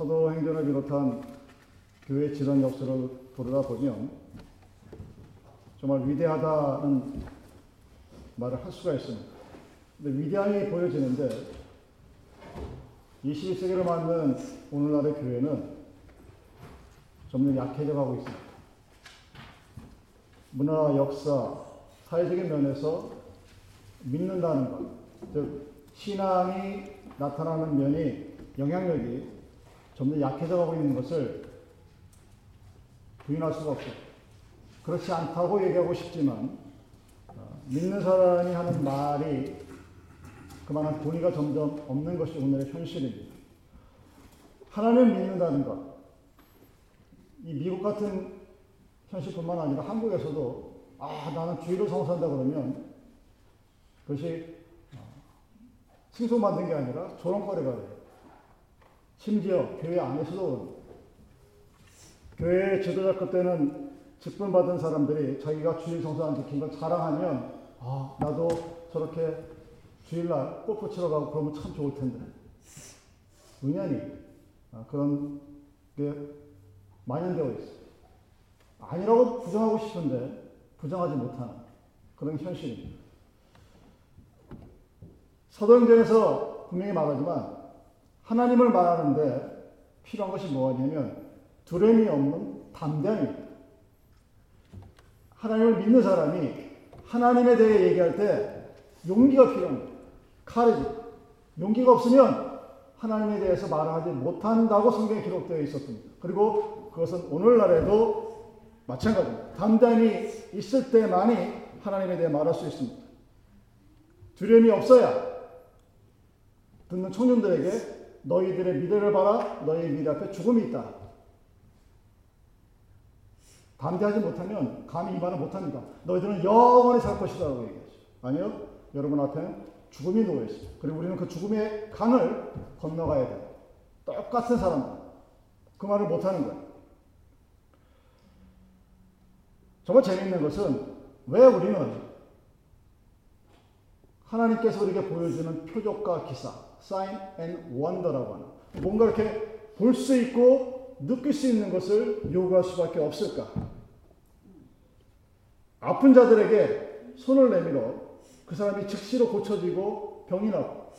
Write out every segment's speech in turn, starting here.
사도 행전을 비롯한 교회 지난 역사를 보다 보면 정말 위대하다는 말을 할 수가 있습니다. 근데 위대함이 보여지는데 21세기를 맞는 오늘날의 교회는 점점 약해져 가고 있습니다. 문화, 역사, 사회적인 면에서 믿는다는 것, 즉 신앙이 나타나는 면이 영향력이 점점 약해져 가고 있는 것을 부인할 수가 없어요. 그렇지 않다고 얘기하고 싶지만 어, 믿는 사람이 하는 말이 그만한 본의가 점점 없는 것이 오늘의 현실입니다. 하나님을 믿는다는 것. 이 미국 같은 현실뿐만 아니라 한국에서도 아 나는 주의를 성사한다 그러면 그것이 칭송받는 게 아니라 조롱거리가 돼요. 심지어 교회 안에서도 교회 지도자급 때는 직분받은 사람들이 자기가 주일 성사 안 지킨 걸 자랑하면 아 나도 저렇게 주일날 골프 치러 가고 그러면 참 좋을 텐데 의연히 아, 그런 게 만연되어 있어요. 아니라고 부정하고 싶은데 부정하지 못하는 그런 현실입니다. 사도행전에서 분명히 말하지만 하나님을 말하는데 필요한 것이 뭐냐면 두려움이 없는 담대함입니다. 하나님을 믿는 사람이 하나님에 대해 얘기할 때 용기가 필요합니다. 카레지. 용기가 없으면 하나님에 대해서 말하지 못한다고 성경에 기록되어 있었습니다. 그리고 그것은 오늘날에도 마찬가지입니다. 담담이 있을 때만이 하나님에 대해 말할 수 있습니다. 두려움이 없어야 듣는 청년들에게 너희들의 미래를 봐라. 너희 미래 앞에 죽음이 있다. 담대하지 못하면 감히 이 말을 못합니다. 너희들은 영원히 살 것이다 라고 얘기하죠. 아니요. 여러분 앞에는 죽음이 놓여 있어요. 그리고 우리는 그 죽음의 강을 건너가야 돼요. 똑같은 사람들. 그 말을 못하는 거예요. 정말 재미있는 것은 왜 우리는 하나님께서 우리에게 보여주는 표적과 기사, sign and wonder라고 하는 뭔가 이렇게 볼 수 있고 느낄 수 있는 것을 요구할 수밖에 없을까? 아픈 자들에게 손을 내밀어 그 사람이 즉시로 고쳐지고 병이 나고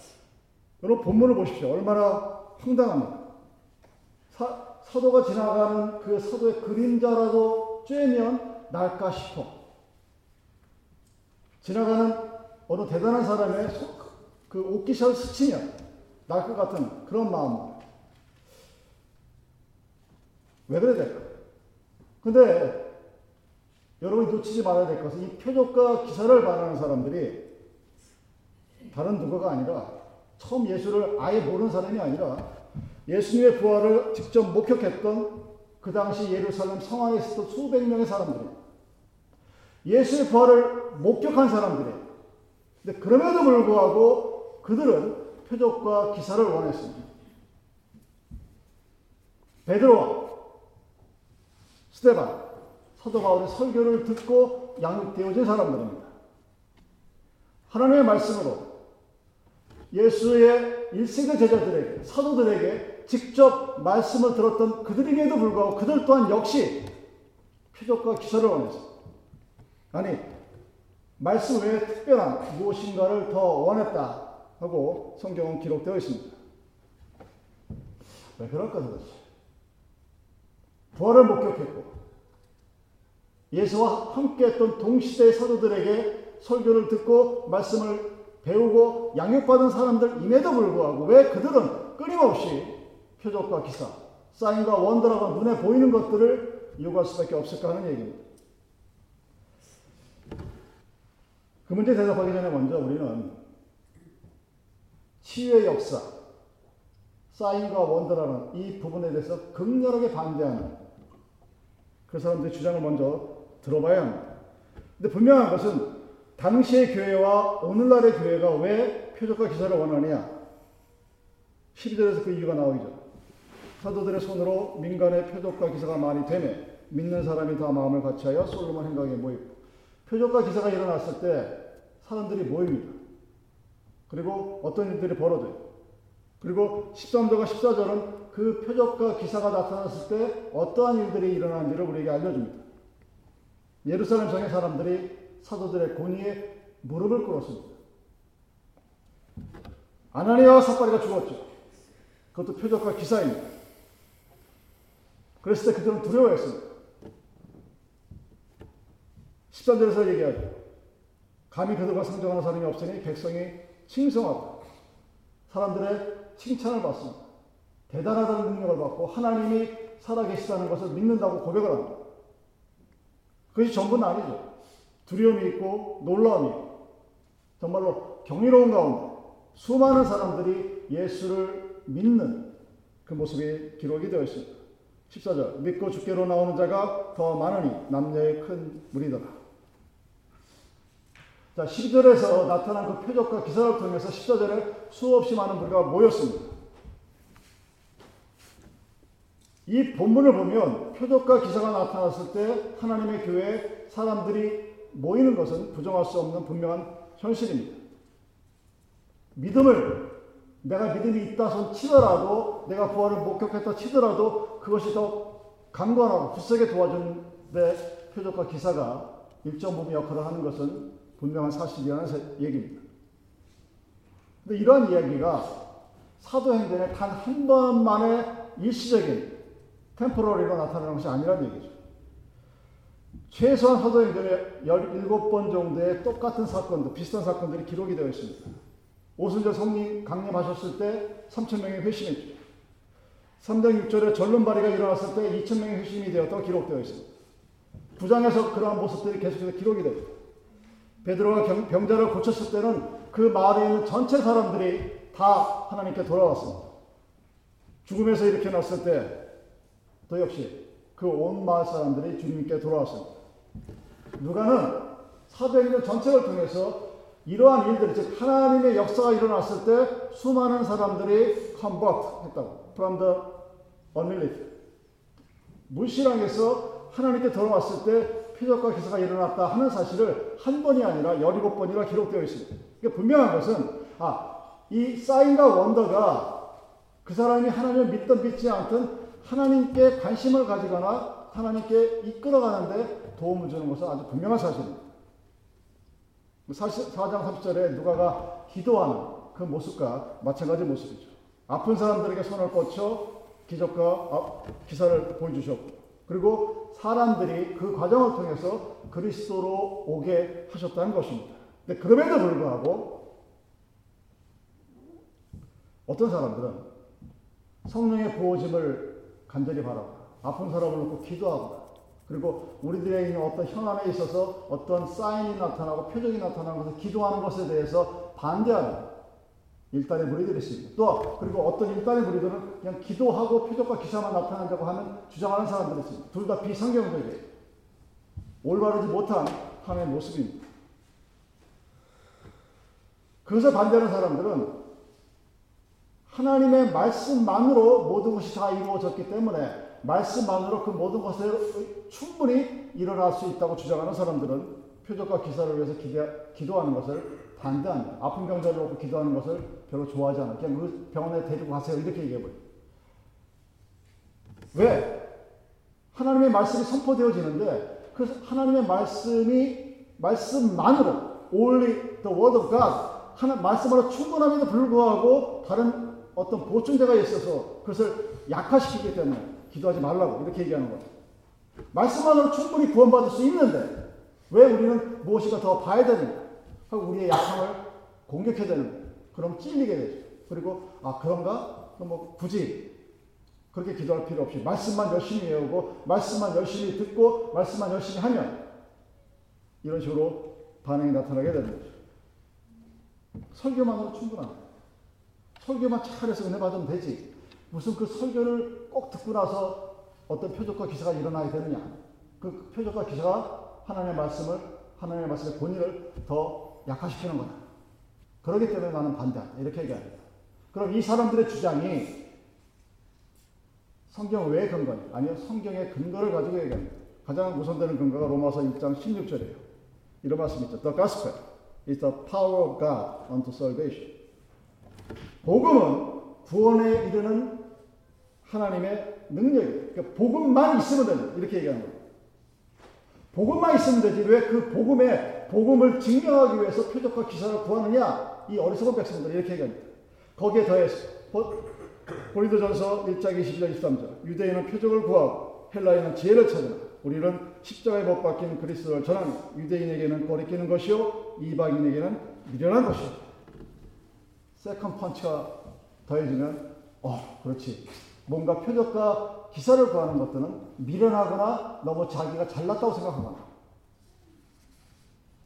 여러분 본문을 보십시오. 얼마나 황당합니까? 사, 사도가 지나가는 그 사도의 그림자라도 쬐면 날까 싶어. 지나가는 어느 대단한 사람의 그 옷기셔를 스치면 날것 같은 그런 마음. 왜 그래야 될까? 근데 여러분이 놓치지 말아야 될 것은 이 표적과 기사를 반하는 사람들이 다른 누구가 아니라 처음 예수를 아예 모르는 사람이 아니라 예수님의 부활을 직접 목격했던 그 당시 예루살렘 성안에 있었던 수백 명의 사람들이 예수의 부활을 목격한 사람들이 근데 그럼에도 불구하고 그들은 표적과 기사를 원했습니다. 베드로와 스테반, 사도 바울의 설교를 듣고 양육되어진 사람들입니다. 하나님의 말씀으로 예수의 일생의 제자들에게, 사도들에게 직접 말씀을 들었던 그들에게도 불구하고 그들 또한 역시 표적과 기사를 원했습니다. 아니, 말씀 외에 특별한 무엇인가를 더 원했다 하고 성경은 기록되어 있습니다. 왜 그럴까 도대체? 부활을 목격했고 예수와 함께했던 동시대의 사도들에게 설교를 듣고 말씀을 배우고 양육받은 사람들임에도 불구하고 왜 그들은 끊임없이 표적과 기사, 사인과 원더라고 눈에 보이는 것들을 요구할 수밖에 없을까 하는 얘기입니다. 그 문제 대답하기 전에 먼저 우리는 치유의 역사, 사인과 원더라는 이 부분에 대해서 극렬하게 반대하는 그 사람들의 주장을 먼저 들어봐야 합니다. 근데 분명한 것은 당시의 교회와 오늘날의 교회가 왜 표적과 기사를 원하느냐? 12절에서 그 이유가 나오죠. 사도들의 손으로 민간의 표적과 기사가 많이 되매 믿는 사람이 다 마음을 같이하여 솔로몬 행각에 모이고 표적과 기사가 일어났을 때 사람들이 모입니다. 그리고 어떤 일들이 벌어져요. 그리고 13절과 14절은 그 표적과 기사가 나타났을 때 어떠한 일들이 일어나는지를 우리에게 알려줍니다. 예루살렘 성의 사람들이 사도들의 권위에 무릎을 꿇었습니다. 아나니아와 삽바리가 죽었죠. 그것도 표적과 기사입니다. 그랬을 때 그들은 두려워했습니다. 13절에서 얘기하죠. 감히 그들과 상종하는 사람이 없으니 백성이 칭송하고 사람들의 칭찬을 받습니다. 대단하다는 능력을 받고 하나님이 살아계시다는 것을 믿는다고 고백을 합니다. 그것이 전부는 아니죠. 두려움이 있고 놀라움이 있고 정말로 경이로운 가운데 수많은 사람들이 예수를 믿는 그 모습이 기록이 되어 있습니다. 14절 믿고 주께로 나오는 자가 더 많으니 남녀의 큰 무리더라. 자, 12절에서 나타난 그 표적과 기사를 통해서 14절에 수없이 많은 무리가 모였습니다. 이 본문을 보면 표적과 기사가 나타났을 때 하나님의 교회에 사람들이 모이는 것은 부정할 수 없는 분명한 현실입니다. 믿음을 내가 믿음이 있다 손 치더라도 내가 부활을 목격했다 치더라도 그것이 더 강건하고 굳세게 도와주는데 표적과 기사가 일정 부분 역할을 하는 것은 분명한 사실이라는 얘기입니다. 근데 이러한 이야기가 사도행전에 단 한 번만의 일시적인 템포러리로 나타나는 것이 아니라는 얘기죠. 최소한 사도행전에 17번 정도의 똑같은 사건도, 비슷한 사건들이 기록이 되어 있습니다. 오순절 성령 강림하셨을 때 3천명이 회심했죠. 3장 6절에 전론발이가 일어났을 때 2천명이 회심이 되었다고 기록되어 있습니다. 부장에서 그러한 모습들이 계속해서 기록이 됩니다. 베드로가 병자를 고쳤을 때는 그 마을에 있는 전체 사람들이 다 하나님께 돌아왔습니다. 죽음에서 이렇게 났을 때 또 역시 그 온 마을 사람들이 주님께 돌아왔습니다. 누가는 사도행전 전체를 통해서 이러한 일들, 즉 하나님의 역사가 일어났을 때 수많은 사람들이 convert 했다고. from the unbelief. 무신앙에서 하나님께 돌아왔을 때 표적과 기사가 일어났다 하는 사실을 한 번이 아니라 17번이나 기록되어 있습니다. 그러니까 분명한 것은 아, 이 사인과 원더가 그 사람이 하나님을 믿든 믿지 않든 하나님께 관심을 가지거나 하나님께 이끌어가는데 도움을 주는 것은 아주 분명한 사실입니다. 4장 30절에 누가가 기도하는 그 모습과 마찬가지 모습이죠. 아픈 사람들에게 손을 뻗쳐 기적과 아, 기사를 보여주셨고 그리고 사람들이 그 과정을 통해서 그리스도로 오게 하셨다는 것입니다. 근데 그럼에도 불구하고 어떤 사람들은 성령의 부어짐을 간절히 바라고 아픈 사람을 놓고 기도하고 그리고 우리들에 있는 어떤 현안에 있어서 어떤 사인이 나타나고 표적이 나타나는 것을 기도하는 것에 대해서 반대하는 일단의 무리들이 있습니다. 또 그리고 어떤 일단의 무리들은 그냥 기도하고 표적과 기사만 나타난다고 하는 주장하는 사람들이 있습니다. 둘 다 비성경적이에요. 올바르지 못한 하나의 모습입니다. 그것을 반대하는 사람들은 하나님의 말씀만으로 모든 것이 다 이루어졌기 때문에 말씀만으로 그 모든 것을 충분히 일어날 수 있다고 주장하는 사람들은 표적과 기사를 위해서 기대, 기도하는 것을 반대합니다. 아픈 병자를 놓고 기도하는 것을 별로 좋아하지 않아요. 그냥 그 병원에 데리고 가세요. 이렇게 얘기해버려요. 왜? 하나님의 말씀이 선포되어지는데 그 하나님의 말씀이 말씀만으로 only the word of God 하나 말씀으로 충분함에도 불구하고 다른 어떤 보충제가 있어서 그것을 약화시키기 때문에 기도하지 말라고 이렇게 얘기하는 거예요. 말씀만으로 충분히 구원받을 수 있는데 왜 우리는 무엇인가 더 봐야 되는가? 우리의 약함을 공격해야 되는. 그럼 찔리게 되죠. 그리고 아 그런가? 뭐 굳이 그렇게 기도할 필요 없이 말씀만 열심히 외우고 말씀만 열심히 듣고 말씀만 열심히 하면 이런 식으로 반응이 나타나게 되는 거죠. 설교만으로 충분합니다. 설교만 잘해서 은혜 받으면 되지. 무슨 그 설교를 꼭 듣고 나서 어떤 표적과 기사가 일어나야 되느냐. 그 표적과 기사가 하나님의 말씀을, 하나님의 말씀의 본의를 더 약화시키는 거다. 그러기 때문에 나는 반대한다. 이렇게 얘기합니다. 그럼 이 사람들의 주장이 성경 외의 근거냐? 아니요. 성경의 근거를 가지고 얘기합니다. 가장 우선되는 근거가 로마서 1장 16절이에요. 이런 말씀이 있죠. The gospel is the power of God unto salvation. 복음은 구원에 이르는 하나님의 능력이 그러니까 복음만 있으면 되는 이렇게 얘기하는 거예요. 복음만 있으면 되지 왜 그 복음에 복음을 증명하기 위해서 표적과 기사를 구하느냐? 이 어리석은 백성들 이렇게 얘기합니다. 거기에 더해서 고린도전서 1장 22절 23절. 유대인은 표적을 구하고 헬라인은 지혜를 찾으나 우리는 십자가에 못 박힌 그리스도를 전하니 유대인에게는 거리끼는 것이요 이방인에게는 미련한 것이요. second 펀치가 더해지면 어 그렇지 뭔가 표적과 기사를 구하는 것들은 미련하거나 너무 자기가 잘났다고 생각하거나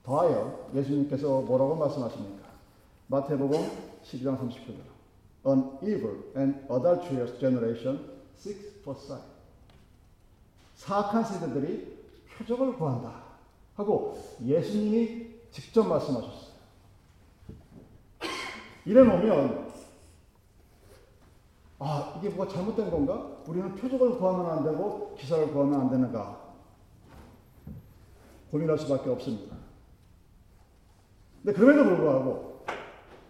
더하여 예수님께서 뭐라고 말씀하십니까? 마태복음 12장 30절 An evil and adulterous generation seeks for sign. 사악한 세대들이 표적을 구한다. 하고 예수님이 직접 말씀하셨어요. 이래 놓으면 아, 이게 뭐가 잘못된 건가? 우리는 표적을 구하면 안 되고 기사를 구하면 안 되는가? 고민할 수밖에 없습니다. 근데 그럼에도 불구하고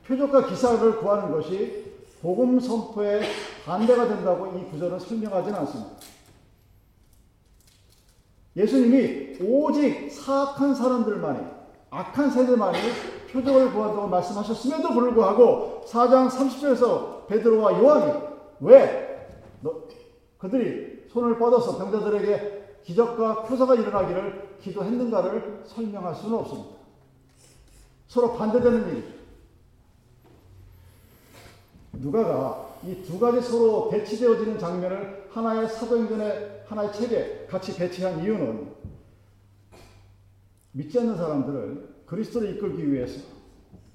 표적과 기사를 구하는 것이 복음 선포에 반대가 된다고 이 구절은 설명하지는 않습니다. 예수님이 오직 사악한 사람들만이 악한 세대만이 표적을 구한다고 말씀하셨음에도 불구하고 4장 30절에서 베드로와 요한이 왜 너, 그들이 손을 뻗어서 병자들에게 기적과 표사가 일어나기를 기도했는가를 설명할 수는 없습니다. 서로 반대되는 일이죠. 누가가 이 두 가지 서로 대치되어지는 장면을 하나의 사도행전의 하나의 책에 같이 배치한 이유는 믿지 않는 사람들을 그리스도를 이끌기 위해서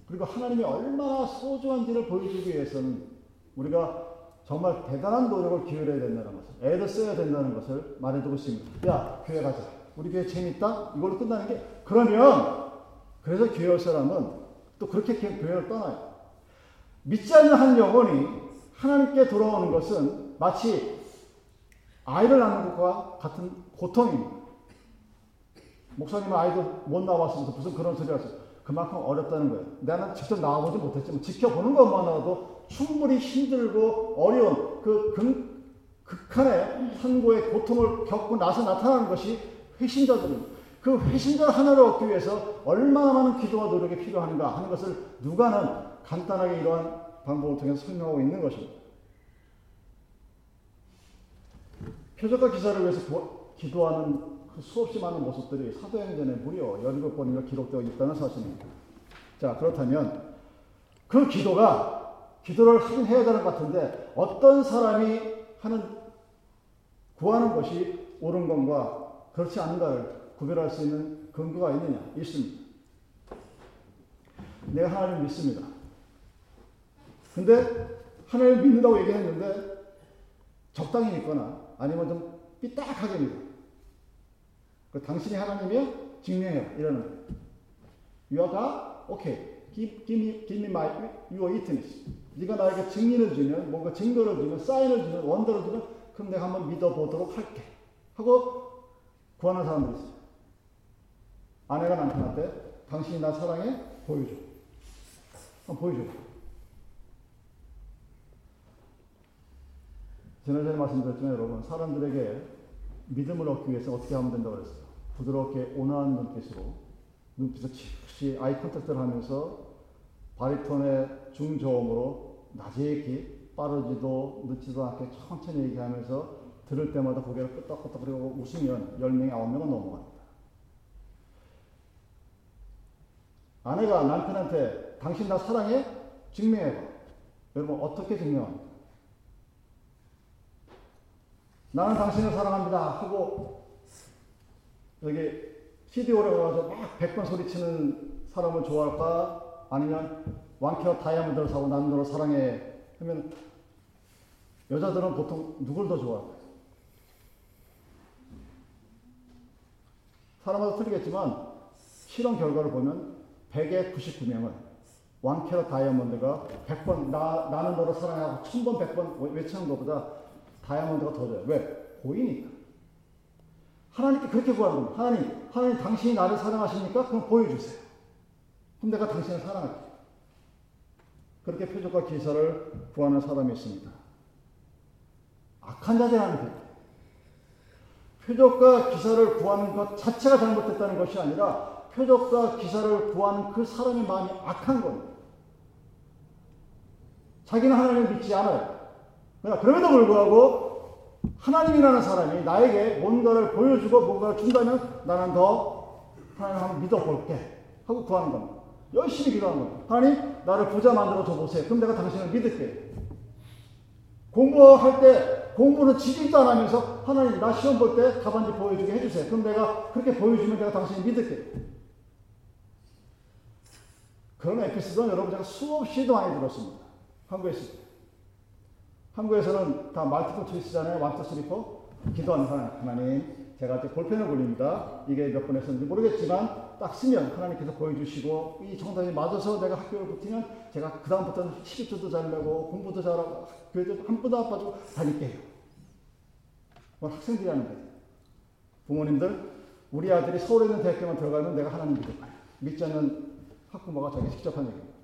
그리고 하나님이 얼마나 소중한지를 보여주기 위해서는 우리가 정말 대단한 노력을 기울여야 된다는 것을, 애를 써야 된다는 것을 말해주고 있습니다. 야, 교회 가자. 우리 교회 재밌다? 이걸로 끝나는 게, 그러면, 그래서 교회 올 사람은 또 그렇게 교회를 떠나요. 믿지 않는 한 영혼이 하나님께 돌아오는 것은 마치 아이를 낳는 것과 같은 고통입니다. 목사님은 아이도 못 나왔으면서 무슨 그런 소리 하세요. 그만큼 어렵다는 거예요. 나는 직접 나와보지 못했지만 지켜보는 것만으로도 충분히 힘들고 어려운 그 극, 극한의 한고의 고통을 겪고 나서 나타나는 것이 회신자들입니다. 그 회신자 하나를 얻기 위해서 얼마나 많은 기도와 노력이 필요한가 하는 것을 누가는 간단하게 이러한 방법을 통해서 설명하고 있는 것입니다. 표적과 기사를 위해서 기도하는 그 수없이 많은 모습들이 사도행전에 무려 17번이나 기록되어 있다는 사실입니다. 자, 그렇다면 그 기도가 기도를 하긴 해야 되는 것 같은데 어떤 사람이 하는 구하는 것이 옳은 것과 그렇지 않은가를 구별할 수 있는 근거가 있느냐? 있습니다. 내가 하나님 믿습니다. 근데 하나님을 믿는다고 얘기했는데 적당히 믿거나 아니면 좀 삐딱하게 믿어. 그 당신이 하나님이야? 증명해. 이러는 거예요. You are God? Okay. Give, give, me, give me my, your witness. 네가 나에게 증인을 주면, 뭔가 증거를 주면, 사인을 주면, 원더를 주면, 그럼 내가 한번 믿어보도록 할게. 하고 구하는 사람들이 있어요. 아내가 남편한테 당신이 나 사랑해? 보여줘. 한번 보여줘. 지난주에 말씀드렸지만 여러분, 사람들에게 믿음을 얻기 위해서 어떻게 하면 된다고 그랬어요. 부드럽게 온화한 눈빛으로, 눈빛을 즉시 eye contact를 하면서 바리톤의 중저음으로 나직이 빠르지도 늦지도 않게 천천히 얘기하면서 들을 때마다 고개를 끄덕끄덕 그리고 웃으면 10명이 9명은 넘어갑니다. 아내가 남편한테 당신 나 사랑해? 증명해봐. 여러분 어떻게 증명합니까? 나는 당신을 사랑합니다 하고 여기 CD오래 가서 막 100번 소리치는 사람을 좋아할까? 아니면 왕케어 다이아몬드를 사고 나는 너를 사랑해 하면 여자들은 보통 누굴 더 좋아할까요? 사람마다 틀리겠지만 실험 결과를 보면 100에 99명은 왕케어 다이아몬드가 100번 나, 나는 너를 사랑하고 1000번 100번 외치는 것보다 다이아몬드가 더 좋아요. 왜? 보이니까. 하나님께 그렇게 구하는 겁니다. 하나님, 하나님 당신이 나를 사랑하십니까? 그럼 보여주세요. 그럼 내가 당신을 사랑할게. 그렇게 표적과 기사를 구하는 사람이 있습니다. 악한 자들하는 것. 표적과 기사를 구하는 것 자체가 잘못됐다는 것이 아니라 표적과 기사를 구하는 그 사람의 마음이 악한 겁니다. 자기는 하나님을 믿지 않아요. 그럼에도 불구하고 하나님이라는 사람이 나에게 뭔가를 보여주고 뭔가를 준다면 나는 더 하나님 한번 믿어볼게 하고 구하는 겁니다. 열심히 기도하는 겁니다. 하나님 나를 부자 만들어 줘 보세요. 그럼 내가 당신을 믿을게. 공부할 때 공부는 하지도 안 하면서 하나님 나 시험 볼 때 답안지 보여주게 해주세요. 그럼 내가 그렇게 보여주면 내가 당신을 믿을게. 그런 에피소드는 여러분 제가 수없이도 많이 들었습니다. 한국에서. 한국에서는 다 multiple choice잖아요. one two three four. 기도하는 하나님. 하나님, 제가 이제 볼펜을 굴립니다. 이게 몇 번 했었는지 모르겠지만 딱 쓰면 하나님께서 보여주시고 이 정답이 맞아서 내가 학교를 붙으면 제가 그 다음부터는 시집도 잘 내고 공부도 잘하고 교회도 한 푼도 안 빠지고 다닐게요. 뭐 학생들이 하는 거예요. 부모님들 우리 아들이 서울에 있는 대학교만 들어가면 내가 하나님 믿을 거야. 믿지 않는 학부모가 자기 직접 한 얘기입니다.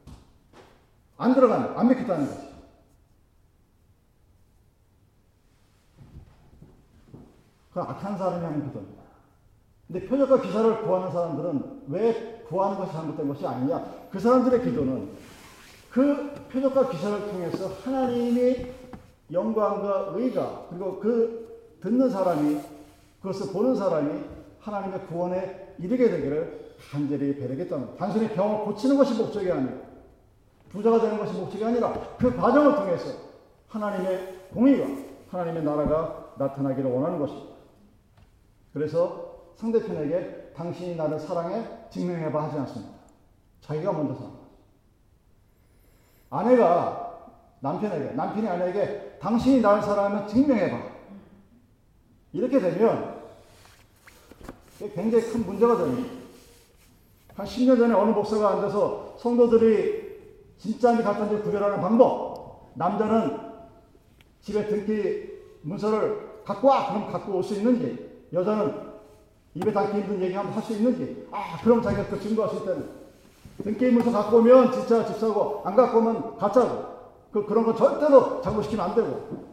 안 들어가면 안 믿겠다는 거지. 그 악한 사람이 하는 기도입니다. 근데 표적과 기사를 구하는 사람들은 왜 구하는 것이 잘못된 것이 아니냐? 그 사람들의 기도는 그 표적과 기사를 통해서 하나님이 영광과 의가 그리고 그 듣는 사람이 그것을 보는 사람이 하나님의 구원에 이르게 되기를 간절히 배려겠다는 단순히 병을 고치는 것이 목적이 아니고 부자가 되는 것이 목적이 아니라 그 과정을 통해서 하나님의 공의가 하나님의 나라가 나타나기를 원하는 것입니다. 그래서 상대편에게 당신이 나를 사랑해 증명해봐 하지 않습니다. 자기가 먼저 사랑합니다. 아내가 남편에게, 남편이 아내에게 당신이 나를 사랑하면 증명해봐. 이렇게 되면 굉장히 큰 문제가 됩니다. 한 10년 전에 어느 목사가 앉아서 성도들이 진짜인지 가짜인지 구별하는 방법. 남자는 집에 등기 문서를 갖고 와! 그럼 갖고 올 수 있는지. 여자는 입에 닿기 힘든 얘기 한번 할 수 있는지. 아, 그럼 자기가 그 증거할 수 있다는. 문서 갖고 오면 진짜 집사고, 안 갖고 오면 가짜고. 그, 그런 거 절대로 잘못시키면 안 되고.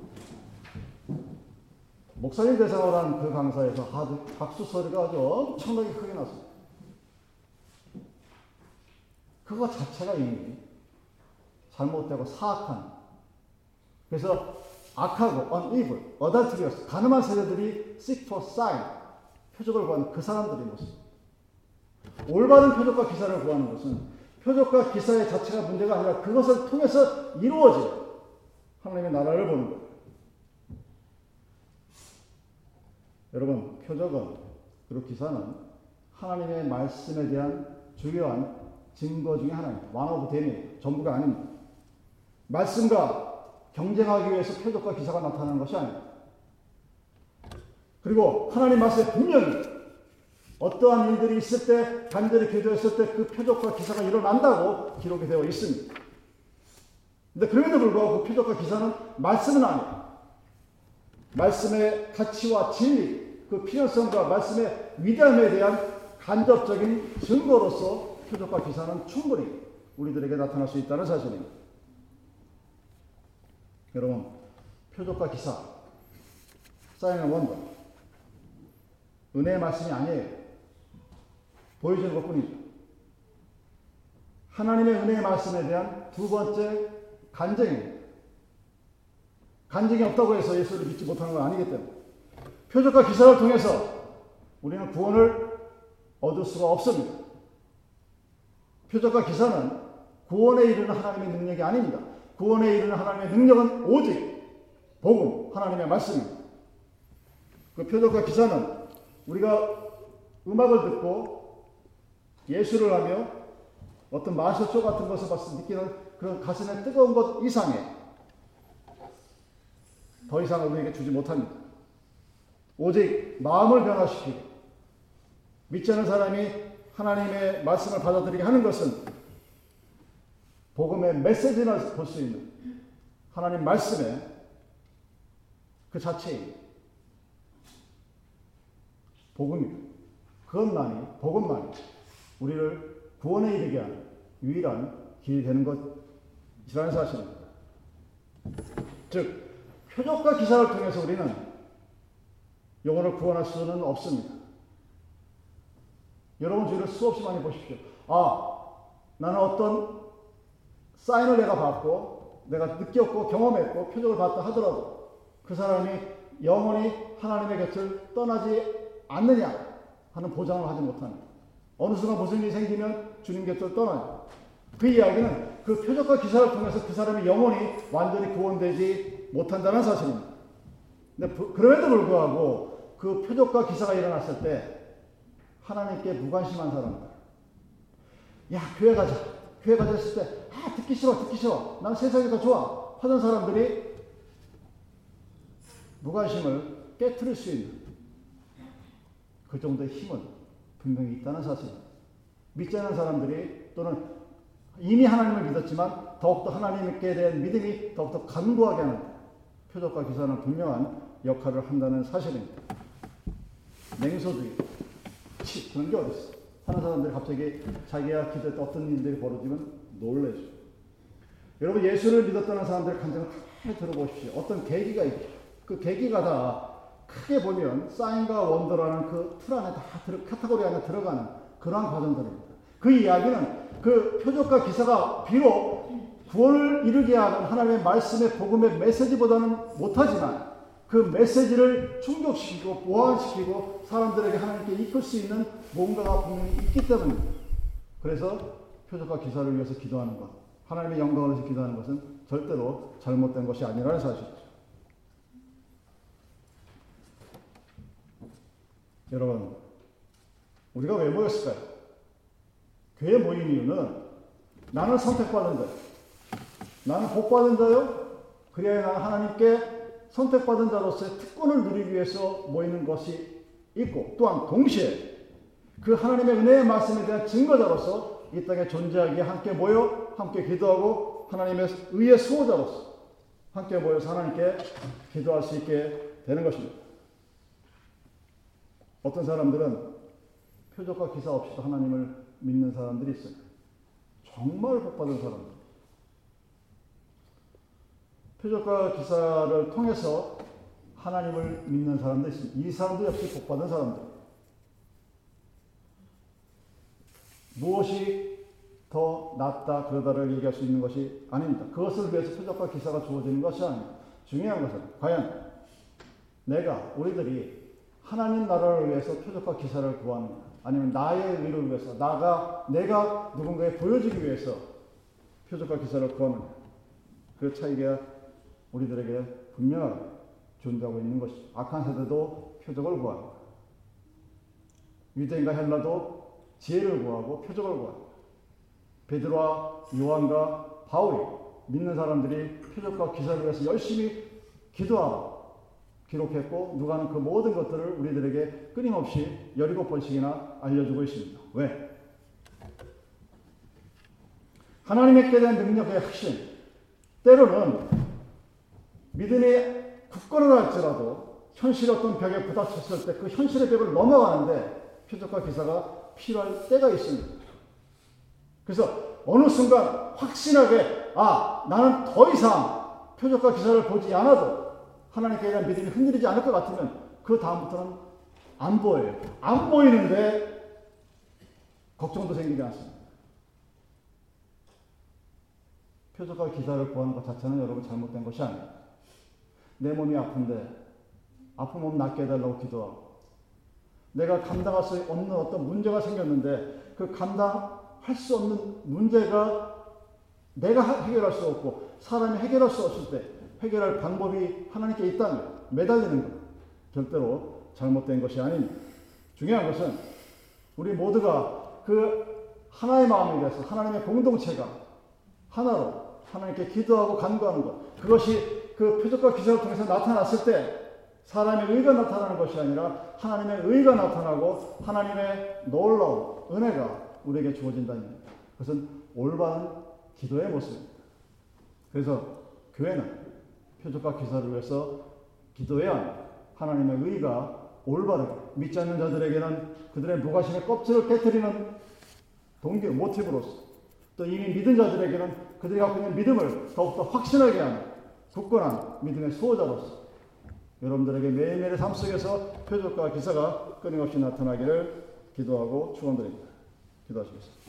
목사님 대상으로 한 그 강사에서 박수 소리가 아주 엄청나게 크게 났습니다. 그거 자체가 이미 잘못되고 사악한. 그래서 악하고 unevil, adulterous, 가늠한 세대들이 seek for sign, 표적을 구하는 그 사람들의 모습. 올바른 표적과 기사를 구하는 것은 표적과 기사의 자체가 문제가 아니라 그것을 통해서 이루어진 하나님의 나라를 보는 것. 여러분, 표적은 그리고 기사는 하나님의 말씀에 대한 중요한 증거 중의 하나입니다. 완화부 대미 전부가 아닙니다. 말씀과 경쟁하기 위해서 표적과 기사가 나타나는 것이 아닙니다. 그리고 하나님 말씀에 분명히 어떠한 일들이 있을 때 간절히 기도했을 때 그 표적과 기사가 일어난다고 기록이 되어 있습니다. 근데 그럼에도 불구하고 그 표적과 기사는 말씀은 아니에요. 말씀의 가치와 진리, 그 필요성과 말씀의 위대함에 대한 간접적인 증거로서 표적과 기사는 충분히 우리들에게 나타날 수 있다는 사실입니다. 여러분, 표적과 기사, 사인은 원더. 은혜의 말씀이 아니에요. 보여주는 것 뿐이죠. 하나님의 은혜의 말씀에 대한 두 번째 간증입니다. 간증이 없다고 해서 예수를 믿지 못하는 건 아니기 때문에. 표적과 기사를 통해서 우리는 구원을 얻을 수가 없습니다. 표적과 기사는 구원에 이르는 하나님의 능력이 아닙니다. 구원에 이르는 하나님의 능력은 오직 복음, 하나님의 말씀입니다. 그 표적과 기사는 우리가 음악을 듣고 예술을 하며 어떤 마셔초 같은 것을 봤을 때 느끼는 그런 가슴의 뜨거운 것 이상의 더 이상을 우리에게 주지 못합니다. 오직 마음을 변화시키고 믿지 않는 사람이 하나님의 말씀을 받아들이게 하는 것은 복음의 메시지나 볼 수 있는 하나님 말씀의 그 자체인 복음입니다. 그것만이, 복음만이 우리를 구원에 이르게 하는 유일한 길이 되는 것 이라는 사실입니다. 즉 표적과 기사를 통해서 우리는 영혼을 구원할 수는 없습니다. 여러분 주위를 수없이 많이 보십시오. 아, 나는 어떤 사인을 내가 받고 내가 느꼈고 경험했고 표적을 봤다 하더라도 그 사람이 영원히 하나님의 곁을 떠나지 않느냐 하는 보장을 하지 못합니다. 어느 순간 무슨 일이 생기면 주님 곁을 떠나요. 그 이야기는 그 표적과 기사를 통해서 그 사람이 영원히 완전히 구원되지 못한다는 사실입니다. 근데 그럼에도 불구하고 그 표적과 기사가 일어났을 때 하나님께 무관심한 사람들. 야, 교회 가자. 교회 가자 했을 때, 아, 듣기 싫어, 듣기 싫어. 난 세상이 더 좋아. 하던 사람들이 무관심을 깨뜨릴 수 있는 그 정도의 힘은 분명히 있다는 사실입니다. 믿지 않는 사람들이 또는 이미 하나님을 믿었지만 더욱더 하나님께 대한 믿음이 더욱더 간구하게 하는 표적과 기사는 분명한 역할을 한다는 사실입니다. 냉소주의, 치, 그런 게 어딨어. 하는 사람들이 갑자기 자기가 기도했 어떤 일들이 벌어지면 놀래죠. 여러분 예수를 믿었다는 사람들의 간증을 잘 들어보십시오. 어떤 계기가 있죠. 그 계기가 다 크게 보면 사인과 원더라는 그 틀 안에 다 들어, 카테고리 안에 들어가는 그러한 과정들입니다. 그 이야기는 그 표적과 기사가 비록 구원을 이루게 하는 하나님의 말씀의 복음의 메시지보다는 못하지만 그 메시지를 충족시키고 보완시키고 사람들에게 하나님께 이끌 수 있는 뭔가가 분명히 있기 때문입니다. 그래서 표적과 기사를 위해서 기도하는 것, 하나님의 영광을 위해서 기도하는 것은 절대로 잘못된 것이 아니라는 사실이죠. 여러분, 우리가 왜 모였을까요? 교회 모인 이유는 나는 선택받은 자, 나는 복받은 자요. 그래야 하나님께 선택받은 자로서의 특권을 누리기 위해서 모이는 것이 있고 또한 동시에 그 하나님의 은혜의 말씀에 대한 증거자로서 이 땅에 존재하기에 함께 모여 함께 기도하고 하나님의 의의 수호자로서 함께 모여서 하나님께 기도할 수 있게 되는 것입니다. 어떤 사람들은 표적과 기사 없이도 하나님을 믿는 사람들이 있어요. 정말 복받은 사람들. 표적과 기사를 통해서 하나님을 믿는 사람도 있습니다. 이 사람도 역시 복받은 사람들. 무엇이 더 낫다 그러다를 얘기할 수 있는 것이 아닙니다. 그것을 위해서 표적과 기사가 주어지는 것이 아닙니다. 중요한 것은 과연 내가 우리들이 하나님 나라를 위해서 표적과 기사를 구하는 아니면 나의 의를 위해서 나가 내가 누군가에 보여주기 위해서 표적과 기사를 구하는 그 차이가 우리들에게 분명하게 존재하고 있는 것이죠. 악한 세대도 표적을 구하고 유대인과 헬라도 지혜를 구하고 표적을 구하고 베드로와 요한과 바울이 믿는 사람들이 표적과 기사를 위해서 열심히 기도하고 기록했고 누가는 그 모든 것들을 우리들에게 끊임없이 17번씩이나 알려주고 있습니다. 왜? 하나님께 대한 능력의 핵심 때로는 믿음이 굳건을 할지라도 현실의 어떤 벽에 부닥쳤을 때 그 현실의 벽을 넘어가는데 표적과 기사가 필요할 때가 있습니다. 그래서 어느 순간 확신하게 아 나는 더 이상 표적과 기사를 보지 않아도 하나님께 대한 믿음이 흔들리지 않을 것 같으면 그 다음부터는 안 보여요. 안 보이는데 걱정도 생기지 않습니다. 표적과 기사를 구하는 것 자체는 여러분 잘못된 것이 아닙니다. 내 몸이 아픈데 아픈 몸 낫게 해달라고 기도하고 내가 감당할 수 없는 어떤 문제가 생겼는데 그 감당할 수 없는 문제가 내가 해결할 수 없고 사람이 해결할 수 없을 때 해결할 방법이 하나님께 있다면 매달리는 것 절대로 잘못된 것이 아닙니다. 중요한 것은 우리 모두가 그 하나의 마음이 돼서 하나님의 공동체가 하나로 하나님께 기도하고 간구하는 것. 그것이 그 표적과 기사를 통해서 나타났을 때 사람의 의가 나타나는 것이 아니라 하나님의 의가 나타나고 하나님의 놀라운 은혜가 우리에게 주어진다는 그것은 올바른 기도의 모습입니다. 그래서 교회는 표적과 기사를 위해서 기도해야. 하나님의 의가 올바르게 믿지 않는 자들에게는 그들의 무관심의 껍질을 깨뜨리는 동기, 모티브로서 또 이미 믿은 자들에게는 그들이 갖고 있는 믿음을 더욱더 확신하게 하는 굳건한 믿음의 수호자로서 여러분들에게 매일매일의 삶 속에서 표적과 기사가 끊임없이 나타나기를 기도하고 축원드립니다. 기도하시겠습니다.